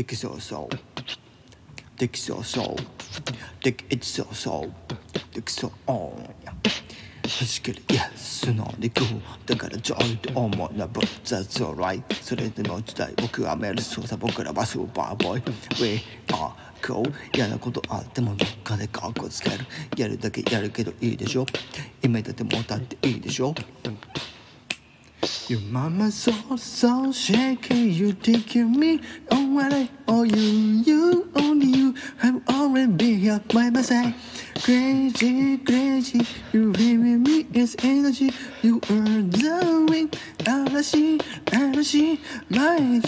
Take it so so. Take it so so. Take it so so. Take it so on. はじける Yes の陸だからちょいと思うな But that's alright それでの時代僕はメルソーサ僕らはスーパーボーイ We are cool 嫌なことあってもどっかでカッコつけるやるだけやるけどいいでしょ？夢だってもたっていいでしょ？Your mama's so so shaky, you taking me Oh, what I owe you. You only you I've already been here by my side. Crazy, crazy, you giving me is energy. You are the wind, energy, my light.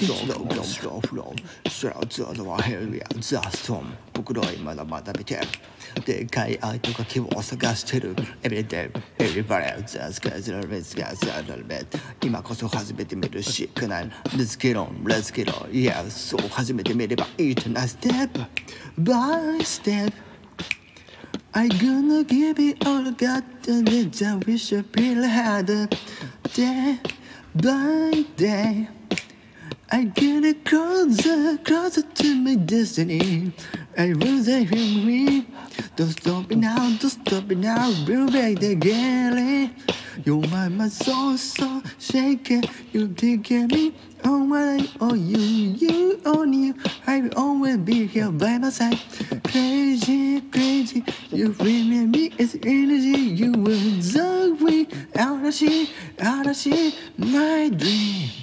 日 Slow, slow, slow, slow 空をずっとはヘルやザストーン僕らはまだまだ見てでかい愛とか希望を探してる Everyday, everybody else is a let's get a little bit 今こそ初めて見るしかない Let's get on, let's get on Yeah, そう初めて見ればいいとな Step by step I gonna give it all I got and it's I wish I really had it Day by day I get it closer, closer to my destiny. I will say hear me Don't stop it now, don't stop it now. Bring back the galley. You mind my soul, so shaking You taking me. Oh my, oh you You, only you I will always be here by my side. Crazy, crazy You bring me as energy You will the way 嵐、嵐 My dream